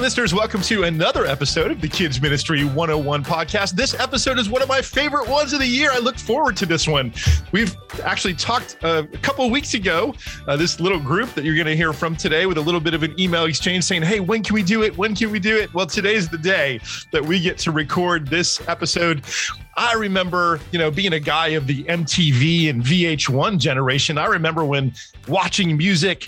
listeners, welcome to another episode of the Kids Ministry 101 podcast. This episode is one of my favorite ones of the year. I look forward to this one. We've actually talked uh, a couple weeks ago, uh, this little group that you're going to hear from today with a little bit of an email exchange saying, Hey, when can we do it? When can we do it? Well, today's the day that we get to record this episode. I remember, you know, being a guy of the MTV and VH1 generation. I remember when watching music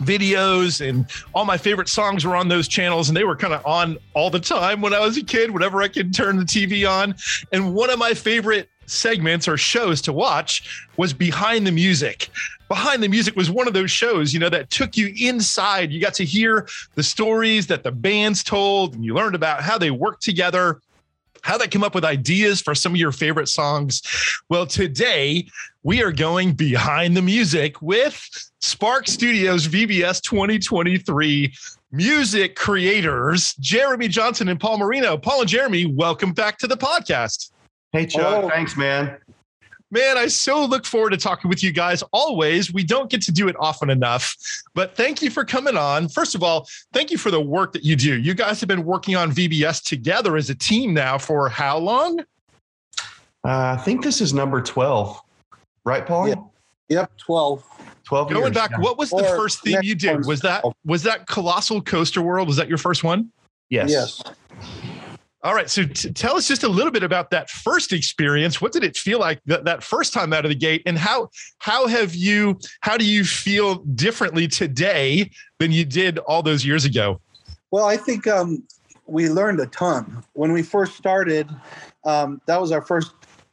videos and all my favorite songs were on those channels and they were kind of on all the time when I was a kid, whenever I could turn the TV on. And one of my favorite segments or shows to watch was Behind the Music. Behind the Music was one of those shows, you know, that took you inside. You got to hear the stories that the bands told and you learned about how they worked together how they come up with ideas for some of your favorite songs. Well, today we are going behind the music with Spark Studios VBS 2023 music creators, Jeremy Johnson and Paul Marino. Paul and Jeremy, welcome back to the podcast. Hey, Chuck. Oh. Thanks, man. Man, I so look forward to talking with you guys always. We don't get to do it often enough, but thank you for coming on. First of all, thank you for the work that you do. You guys have been working on VBS together as a team now for how long? Uh, I think this is number 12, right, Paul? Yeah. Yep, 12. 12 Going years, back, yeah. what was the Or first theme you did? Was that was that Colossal Coaster World? Was that your first one? Yes. Yes. All right. So t- tell us just a little bit about that first experience. What did it feel like that, that first time out of the gate? And how how have you how do you feel differently today than you did all those years ago? Well, I think um, we learned a ton when we first started. Um, that was our first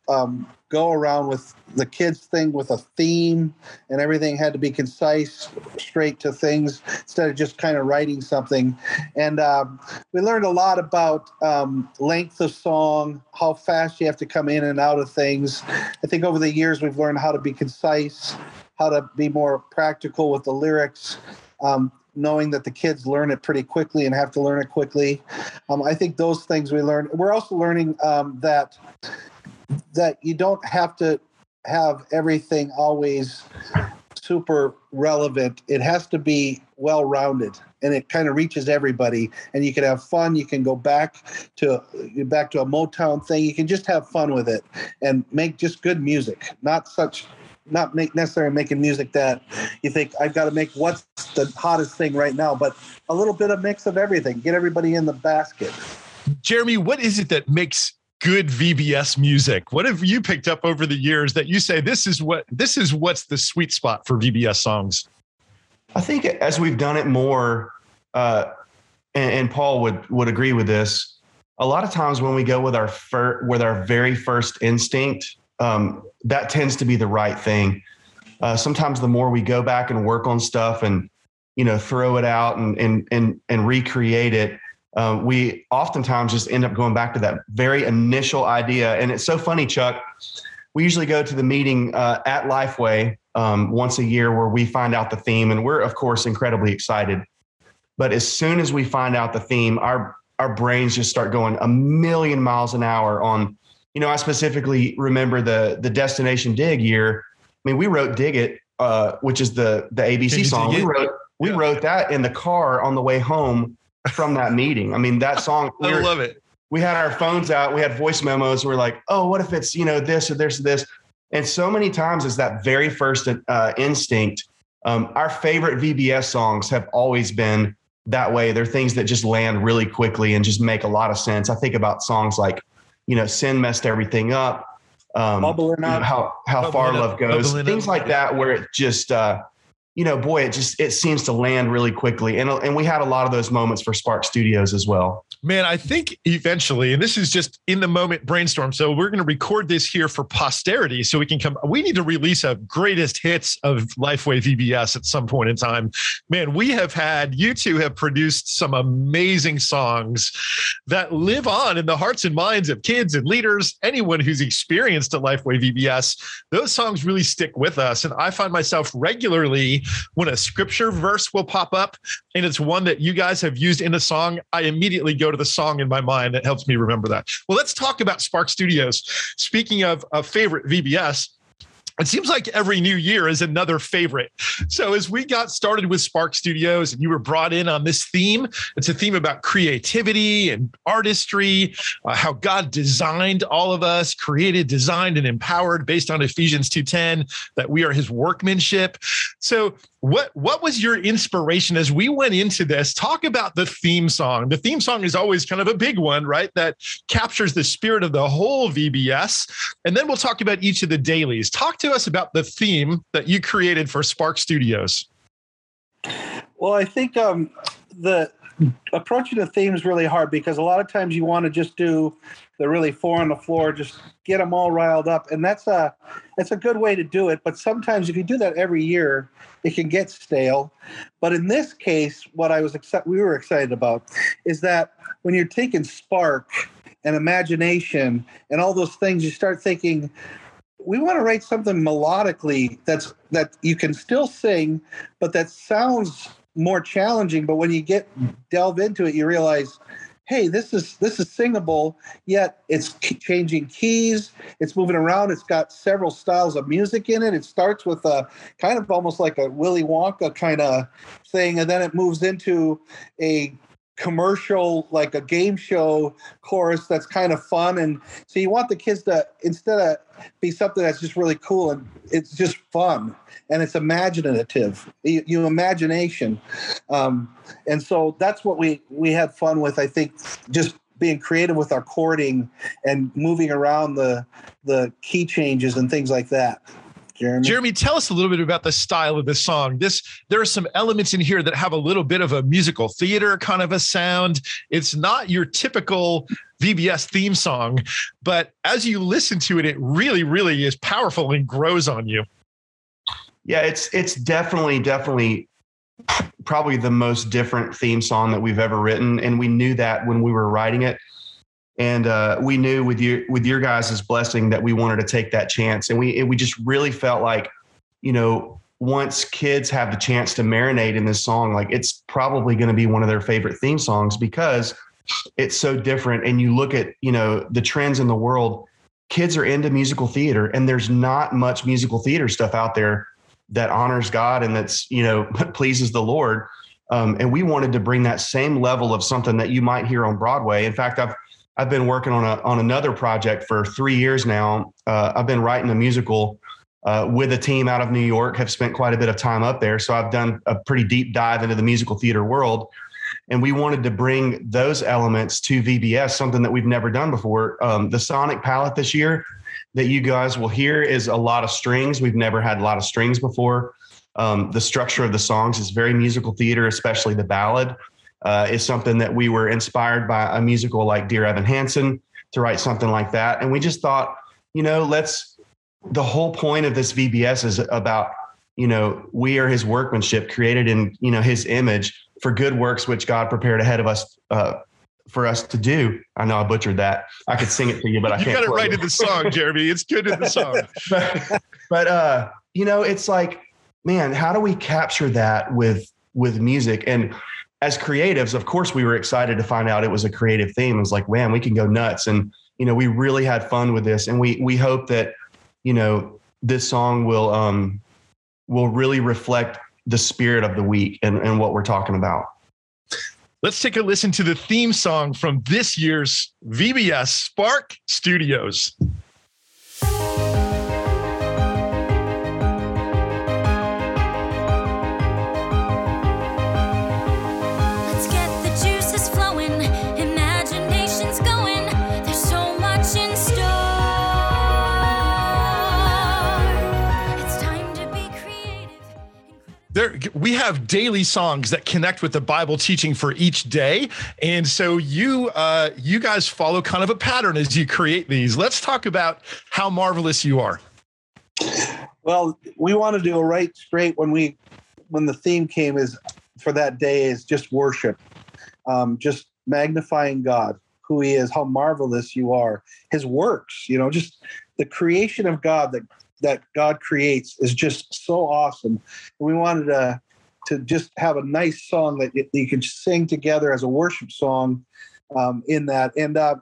um, go around with the kids thing with a theme, and everything had to be concise, straight to things instead of just kind of writing something. And um, we learned a lot about um, length of song, how fast you have to come in and out of things. I think over the years we've learned how to be concise, how to be more practical with the lyrics. Um, knowing that the kids learn it pretty quickly and have to learn it quickly. Um, I think those things we learned. We're also learning um, that that you don't have to have everything always super relevant. It has to be well rounded and it kind of reaches everybody and you can have fun. You can go back to back to a Motown thing. You can just have fun with it and make just good music, not such not make necessarily making music that you think I've got to make what's the hottest thing right now, but a little bit of mix of everything. Get everybody in the basket. Jeremy, what is it that makes good VBS music? What have you picked up over the years that you say this is what this is what's the sweet spot for VBS songs? I think as we've done it more, uh, and, and Paul would would agree with this. A lot of times when we go with our fir- with our very first instinct, um, that tends to be the right thing. Uh, sometimes the more we go back and work on stuff and you know throw it out and and and and recreate it, uh, we oftentimes just end up going back to that very initial idea. And it's so funny, Chuck. We usually go to the meeting uh, at Lifeway um, once a year where we find out the theme, and we're of course incredibly excited. But as soon as we find out the theme, our our brains just start going a million miles an hour on. You know, I specifically remember the the Destination Dig year. I mean, we wrote "Dig It," uh, which is the the ABC song. We wrote we Yeah. wrote that in the car on the way home from that meeting. I mean, that song. we I were- love it. we had our phones out, we had voice memos. We're like, oh, what if it's you know this or this or this? And so many times is that very first uh, instinct. Um, our favorite VBS songs have always been that way. They're things that just land really quickly and just make a lot of sense. I think about songs like, you know, "Sin Messed Everything Up," um, Bubbling you know, up. how how far up, love goes, bubbling things up, like that, where it just. Uh, you know, boy, it just it seems to land really quickly, and and we had a lot of those moments for Spark Studios as well. Man, I think eventually, and this is just in the moment brainstorm. So we're going to record this here for posterity so we can come. We need to release a greatest hits of Lifeway VBS at some point in time. Man, we have had, you two have produced some amazing songs that live on in the hearts and minds of kids and leaders, anyone who's experienced a Lifeway VBS. Those songs really stick with us. And I find myself regularly when a scripture verse will pop up and it's one that you guys have used in a song, I immediately go to the song in my mind. It helps me remember that. Well, let's talk about Spark Studios. Speaking of a favorite VBS, it seems like every new year is another favorite. So, as we got started with Spark Studios and you were brought in on this theme, it's a theme about creativity and artistry, uh, how God designed all of us, created, designed, and empowered based on Ephesians 2:10, that we are his workmanship. So, what what was your inspiration as we went into this? Talk about the theme song. The theme song is always kind of a big one right? That captures the spirit of the whole vbs and then we'll talk about each of the dailies. Talk to us about the theme that you created for spark studios. Well i think um, the approaching the theme is really hard because a lot of times you want to just do the really four on the floor, just get them all riled up, and that's a that's a good way to do it. But sometimes if you do that every year, it can get stale. But in this case, what I was excited, we were excited about, is that when you're taking spark and imagination and all those things, you start thinking. We want to write something melodically that's that you can still sing, but that sounds more challenging. But when you get delve into it, you realize, hey, this is this is singable. Yet it's changing keys. It's moving around. It's got several styles of music in it. It starts with a kind of almost like a Willy Wonka kind of thing, and then it moves into a commercial like a game show chorus that's kind of fun. And so you want the kids to instead of be something that's just really cool and it's just fun and it's imaginative you, you imagination. Um, and so that's what we we had fun with i think just being creative with our chording and moving around the the key changes and things like that Jeremy. Jeremy, tell us a little bit about the style of the song. This there are some elements in here that have a little bit of a musical theater kind of a sound. It's not your typical VBS theme song, but as you listen to it, it really, really is powerful and grows on you. Yeah, it's it's definitely, definitely probably the most different theme song that we've ever written. And we knew that when we were writing it and uh, we knew with your with your guys' blessing that we wanted to take that chance. And we we just really felt like you know once kids have the chance to marinate in this song like it's probably going to be one of their favorite theme songs because it's so different. And you look at you know the trends in the world kids are into musical theater and there's not much musical theater stuff out there that honors god and that's you know pleases the lord. Um, and we wanted to bring that same level of something that you might hear on broadway. In fact i've I've been working on a on another project for three years now. Uh, I've been writing a musical uh, with a team out of New York. Have spent quite a bit of time up there, so I've done a pretty deep dive into the musical theater world. And we wanted to bring those elements to VBS, something that we've never done before. Um, the sonic palette this year that you guys will hear is a lot of strings. We've never had a lot of strings before. Um, the structure of the songs is very musical theater, especially the ballad uh, is something that we were inspired by a musical like Dear Evan Hansen to write something like that. And we just thought, you know, let's, the whole point of this VBS is about, you know, we are his workmanship created in, you know, his image for good works, which God prepared ahead of us. Uh, for us to do. I know I butchered that. I could sing it to you, but I can't. You got it right in the song, Jeremy. It's good in the song. but, but uh, you know, it's like, man, how do we capture that with with music? And as creatives, of course, we were excited to find out it was a creative theme. It was like, man, we can go nuts. And, you know, we really had fun with this. And we, we hope that, you know, this song will, um, will really reflect the spirit of the week and, and what we're talking about. Let's take a listen to the theme song from this year's VBS Spark Studios. Have daily songs that connect with the bible teaching for each day. And so you uh, you guys follow kind of a pattern as you create these. Let's talk about how marvelous you are. Well we want to do a right straight when we when the theme came is for that day is just worship. Um, just magnifying god who he is how marvelous you are his works you know just the creation of god that that God creates is just so awesome. And we wanted to to just have a nice song that you can sing together as a worship song um, in that. And uh,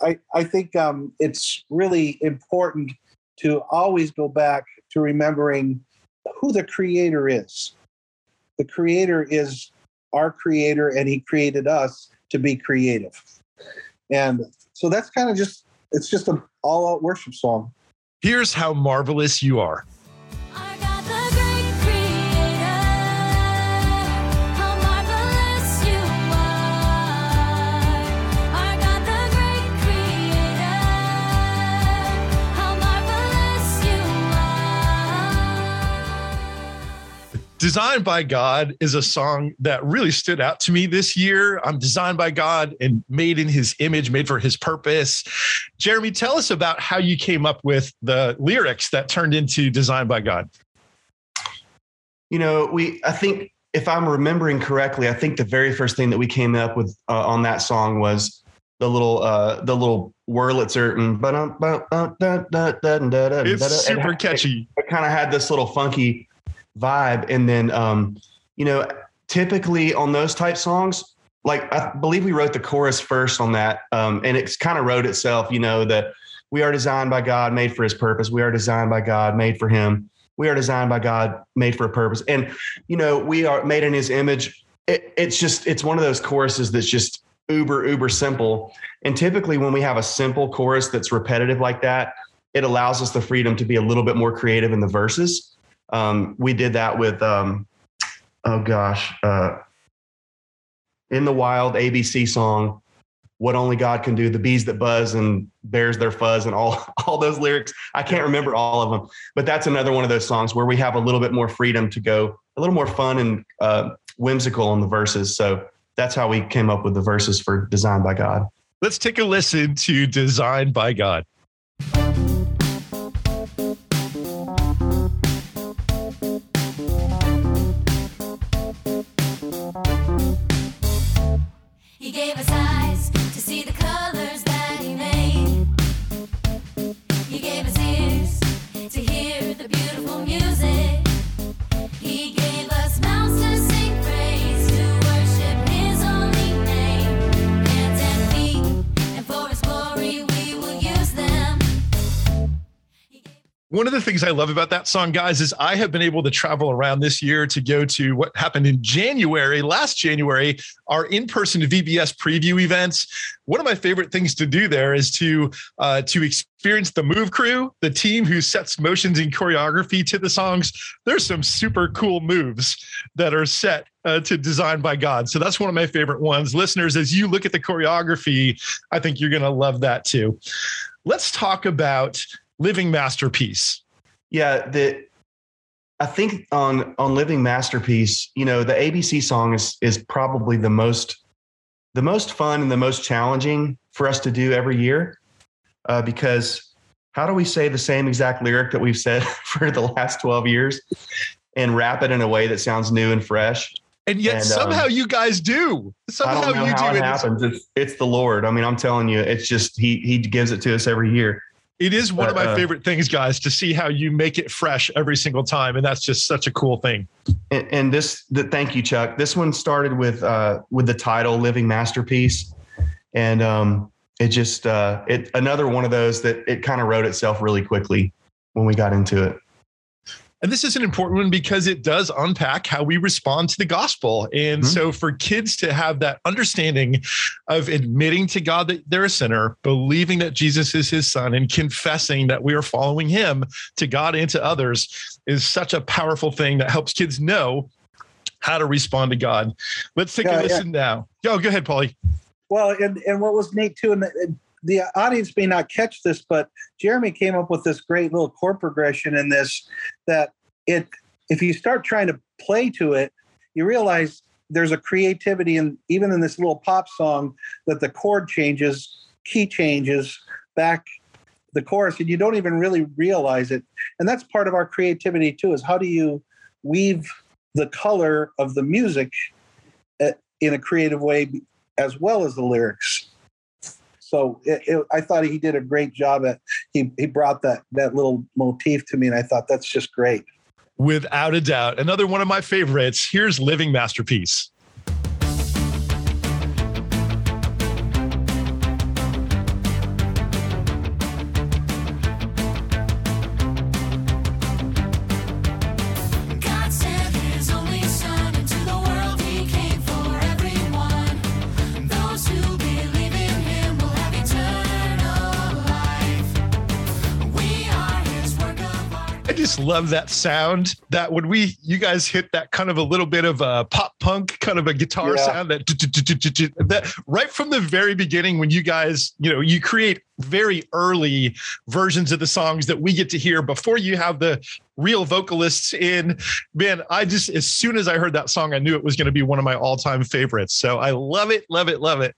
I I think um, it's really important to always go back to remembering who the creator is. The creator is our creator, and he created us to be creative. And so that's kind of just, it's just an all out worship song. Here's how marvelous you are. Designed by God is a song that really stood out to me this year. I'm designed by God and made in his image, made for his purpose. Jeremy, tell us about how you came up with the lyrics that turned into Designed by God. You know, we I think if I'm remembering correctly, I think the very first thing that we came up with uh, on that song was the little uh the little Wurlitzer and It's super catchy. It kind of had this little funky vibe, and then um, you know, typically on those type songs, like I believe we wrote the chorus first on that, um, and it's kind of wrote itself. You know that we are designed by God, made for His purpose. We are designed by God, made for Him. We are designed by God, made for a purpose. And you know, we are made in His image. It, it's just it's one of those choruses that's just uber uber simple. And typically, when we have a simple chorus that's repetitive like that, it allows us the freedom to be a little bit more creative in the verses. Um, we did that with um, oh gosh, uh, in the wild ABC song, "What Only God Can Do," the bees that buzz and bears their fuzz, and all all those lyrics. I can't remember all of them, but that's another one of those songs where we have a little bit more freedom to go a little more fun and uh, whimsical on the verses. So that's how we came up with the verses for "Designed by God." Let's take a listen to Designed by God. Things I love about that song, guys, is I have been able to travel around this year to go to what happened in January, last January, our in person VBS preview events. One of my favorite things to do there is to uh, to experience the Move Crew, the team who sets motions and choreography to the songs. There's some super cool moves that are set uh, to Design by God. So that's one of my favorite ones. Listeners, as you look at the choreography, I think you're going to love that too. Let's talk about Living Masterpiece. Yeah, the I think on on Living Masterpiece, you know, the ABC song is is probably the most the most fun and the most challenging for us to do every year, uh, because how do we say the same exact lyric that we've said for the last twelve years and wrap it in a way that sounds new and fresh? And yet And, um, somehow you guys do. I Somehow don't know you how do. it happens. It's it's the Lord. I mean, I'm telling you, it's just he he gives it to us every year. It is one of my uh, favorite things, guys, to see how you make it fresh every single time. And that's just such a cool thing. and, and this the, thank you chuck this one started with uh with the title living masterpiece and um it just uh it another one of those that it kind of wrote itself really quickly when we got into it And this is an important one because it does unpack how we respond to the gospel. And Mhm. so for kids to have that understanding of admitting to God that they're a sinner, believing that Jesus is his son, and confessing that we are following him to God and to others is such a powerful thing that helps kids know how to respond to God. Let's take Yeah, a yeah. listen now. Go, go ahead, Paulie. Well, and, and what was neat too, and the, the audience may not catch this, but Jeremy came up with this great little chord progression in this that it, if you start trying to play to it, you realize there's a creativity and even in this little pop song that the chord changes, key changes back the chorus, and you don't even really realize it. And that's part of our creativity too, is how do you weave the color of the music uh, in a creative way as well as the lyrics. So it, it, I thought he did a great job at he he brought that that little motif to me, and I thought that's just great. Without a doubt. Another one of my favorites. Here's Living Masterpiece. Just love that sound. That when we you guys hit that kind of a little bit of a pop punk kind of a guitar Yeah. sound that that right from the very beginning when you guys you know you create very early versions of the songs that we get to hear before you have the real vocalists in man i just as soon as i heard that song i knew it was going to be one of my all-time favorites so i love it love it love it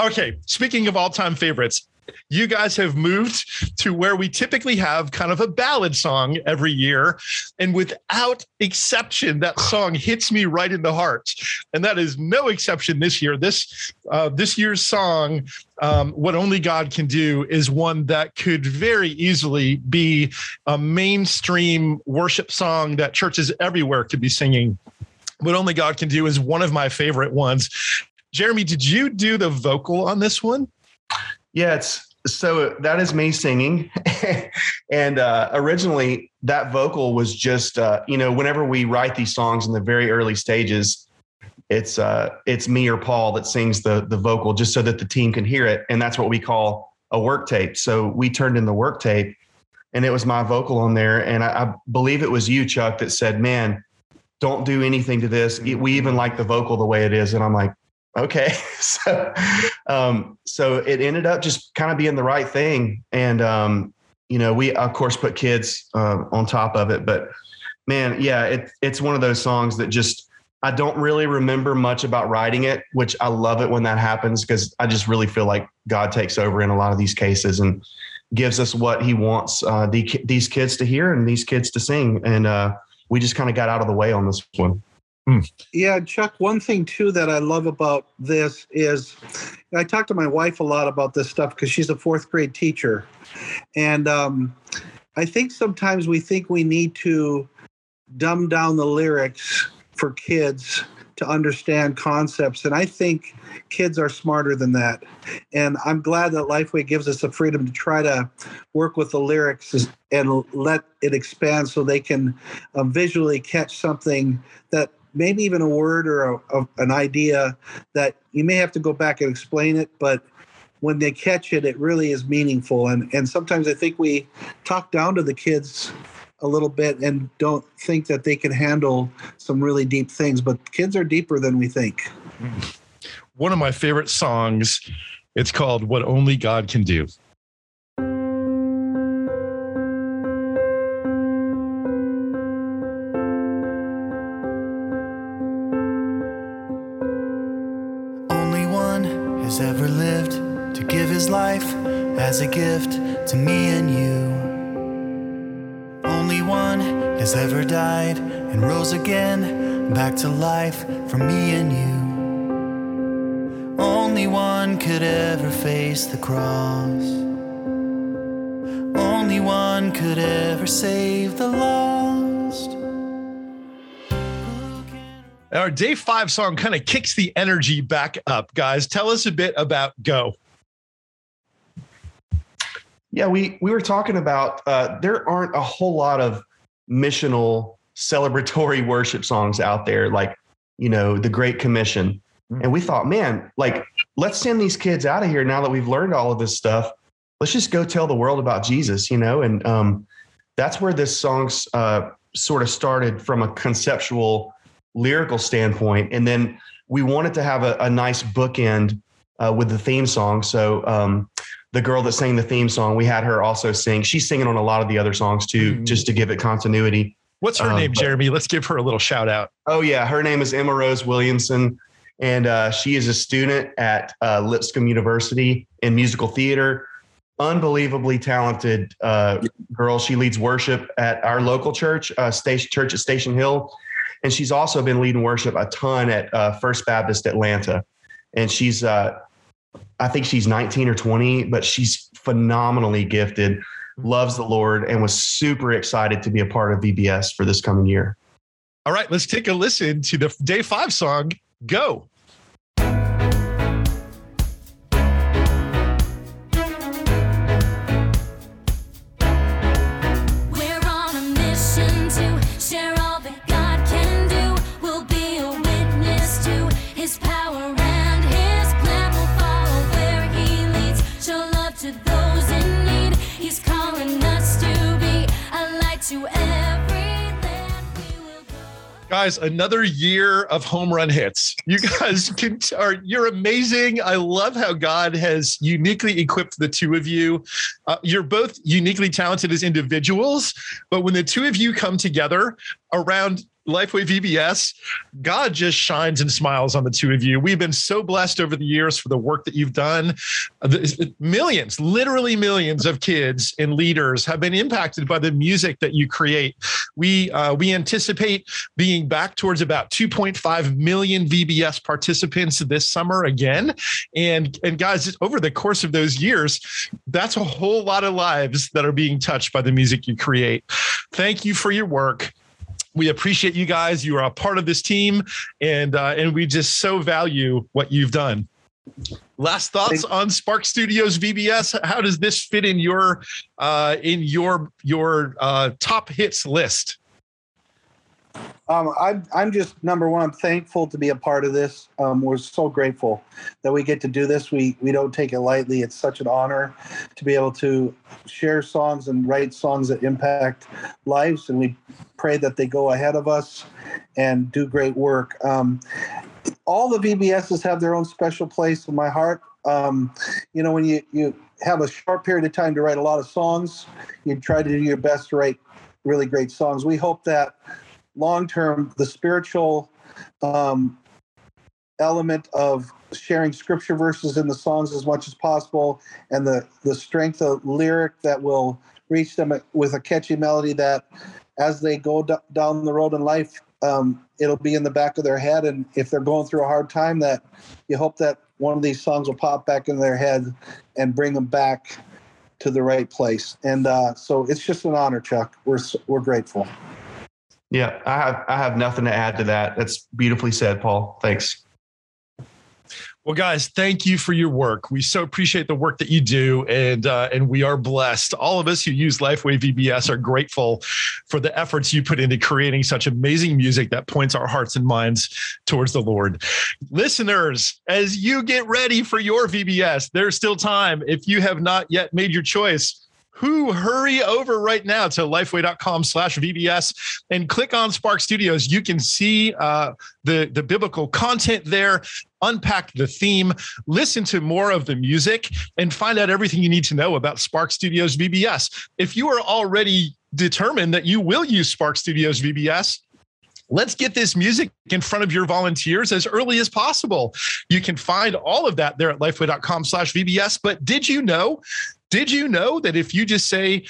okay speaking of all-time favorites you guys have moved to where we typically have kind of a ballad song every year. And without exception, that song hits me right in the heart. And that is no exception this year. This uh, this year's song, um, What Only God Can Do, is one that could very easily be a mainstream worship song that churches everywhere could be singing. What Only God Can Do is one of my favorite ones. Jeremy, did you do the vocal on this one? Yeah, it's so that is me singing. and uh, originally, that vocal was just, uh, you know, whenever we write these songs in the very early stages, it's uh, it's me or Paul that sings the the vocal just so that the team can hear it, and that's what we call a work tape. So we turned in the work tape, and it was my vocal on there, and I, I believe it was you, Chuck, that said, "Man, don't do anything to this. We even like the vocal the way it is," and I'm like, okay. So um so it ended up just kind of being the right thing. And um you know we of course put kids uh, on top of it. But man yeah it, it's one of those songs that just i don't really remember much about writing it which i love it when that happens because i just really feel like god takes over in a lot of these cases and gives us what he wants uh, the, these kids to hear and these kids to sing. And uh, we just kind of got out of the way on this one Yeah, Chuck, one thing too that I love about this is I talk to my wife a lot about this stuff because she's a fourth grade teacher. And um, I think sometimes we think we need to dumb down the lyrics for kids to understand concepts. And I think kids are smarter than that. And I'm glad that Lifeway gives us the freedom to try to work with the lyrics and let it expand so they can um, visually catch something that maybe even a word or a, a, an idea that you may have to go back and explain it, but when they catch it, it really is meaningful. And and sometimes I think we talk down to the kids a little bit and don't think that they can handle some really deep things. But kids are deeper than we think. Hmm. One of my favorite songs. It's called What Only God Can Do. Has ever lived to give his life as a gift to me and you. Only one has ever died and rose again back to life for me and you. Only one could ever face the cross. Only one could ever save the lost. Our day five song kind of kicks the energy back up, guys. Tell us a bit about Go. Yeah, we we were talking about uh, there aren't a whole lot of missional celebratory worship songs out there, like you know the Great Commission, and we thought, man, like let's send these kids out of here now that we've learned all of this stuff. Let's just go tell the world about Jesus, you know, and um, that's where this song's uh, sort of started from a conceptual lyrical standpoint, and then we wanted to have a, a nice bookend uh, with the theme song. So um, the girl that sang the theme song, we had her also sing. She's singing on a lot of the other songs too, Mhm. just to give it continuity. What's her Um, name, but- Jeremy? Let's give her a little shout out. Oh yeah, her name is Emma Rose Williamson, and uh, she is a student at uh, Lipscomb University in musical theater. Unbelievably talented uh, girl. She leads worship at our local church, uh, Station Church at Station Hill, and she's also been leading worship a ton at uh, First Baptist Atlanta. And she's, uh, I think she's 19 or 20, but she's phenomenally gifted, loves the Lord, and was super excited to be a part of VBS for this coming year. All right, let's take a listen to the day five song, Go. Guys, another year of home run hits. You guys can are you're amazing. I love how God has uniquely equipped the two of you. Uh, you're both uniquely talented as individuals, but when the two of you come together around Lifeway VBS, God just shines and smiles on the two of you. We've been so blessed over the years for the work that you've done. Uh, Millions, literally millions of kids and leaders have been impacted by the music that you create. We uh, we anticipate being back towards about 2.5 million VBS participants this summer again. And and guys, over the course of those years, that's a whole lot of lives that are being touched by the music you create. Thank you for your work we appreciate you guys. You are a part of this team, and uh, and we just so value what you've done. Last thoughts on Spark Studios VBS. How does this fit in your uh, in your your uh, top hits list? Um, I'm, I'm just number one. I'm thankful to be a part of this. Um, we're so grateful that we get to do this. We we don't take it lightly. It's such an honor to be able to share songs and write songs that impact lives, and we pray that they go ahead of us and do great work. Um, all the VBSs have their own special place in my heart. Um, you know, when you you have a short period of time to write a lot of songs, you try to do your best to write really great songs. We hope that long term, the spiritual um, element of sharing scripture verses in the songs as much as possible, and the the strength of lyric that will reach them with a catchy melody that, as they go d- down the road in life, um, it'll be in the back of their head. And if they're going through a hard time, that you hope that one of these songs will pop back in their head and bring them back to the right place. And uh, so it's just an honor, Chuck. We're we're grateful. Yeah, I have I have nothing to add to that. That's beautifully said, Paul. Thanks. Well, guys, thank you for your work. We so appreciate the work that you do, and uh, and we are blessed. All of us who use Lifeway VBS are grateful for the efforts you put into creating such amazing music that points our hearts and minds towards the Lord. Listeners, as you get ready for your VBS, there's still time. If you have not yet made your choice, who hurry over right now to lifeway.com slash VBS and click on Spark Studios. You can see uh, the, the biblical content there, unpack the theme, listen to more of the music, and find out everything you need to know about Spark Studios VBS. If you are already determined that you will use Spark Studios VBS, Let's get this music in front of your volunteers as early as possible. You can find all of that there at lifeway.com slash VBS. But did you know did you know that if you just say,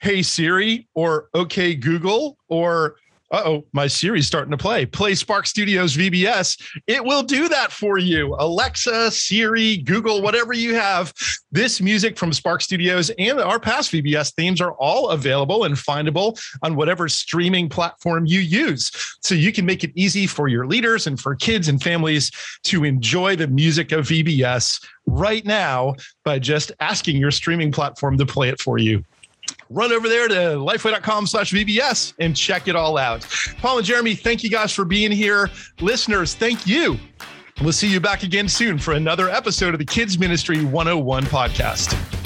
hey, Siri, or okay, Google, or uh oh, my Siri's starting to play. Play Spark Studios VBS. It will do that for you. Alexa, Siri, Google, whatever you have. This music from Spark Studios and our past VBS themes are all available and findable on whatever streaming platform you use. So you can make it easy for your leaders and for kids and families to enjoy the music of VBS right now by just asking your streaming platform to play it for you run over there to lifeway.com slash VBS and check it all out. Paul and Jeremy, thank you guys for being here. Listeners, thank you. We'll see you back again soon for another episode of the Kids Ministry 101 podcast.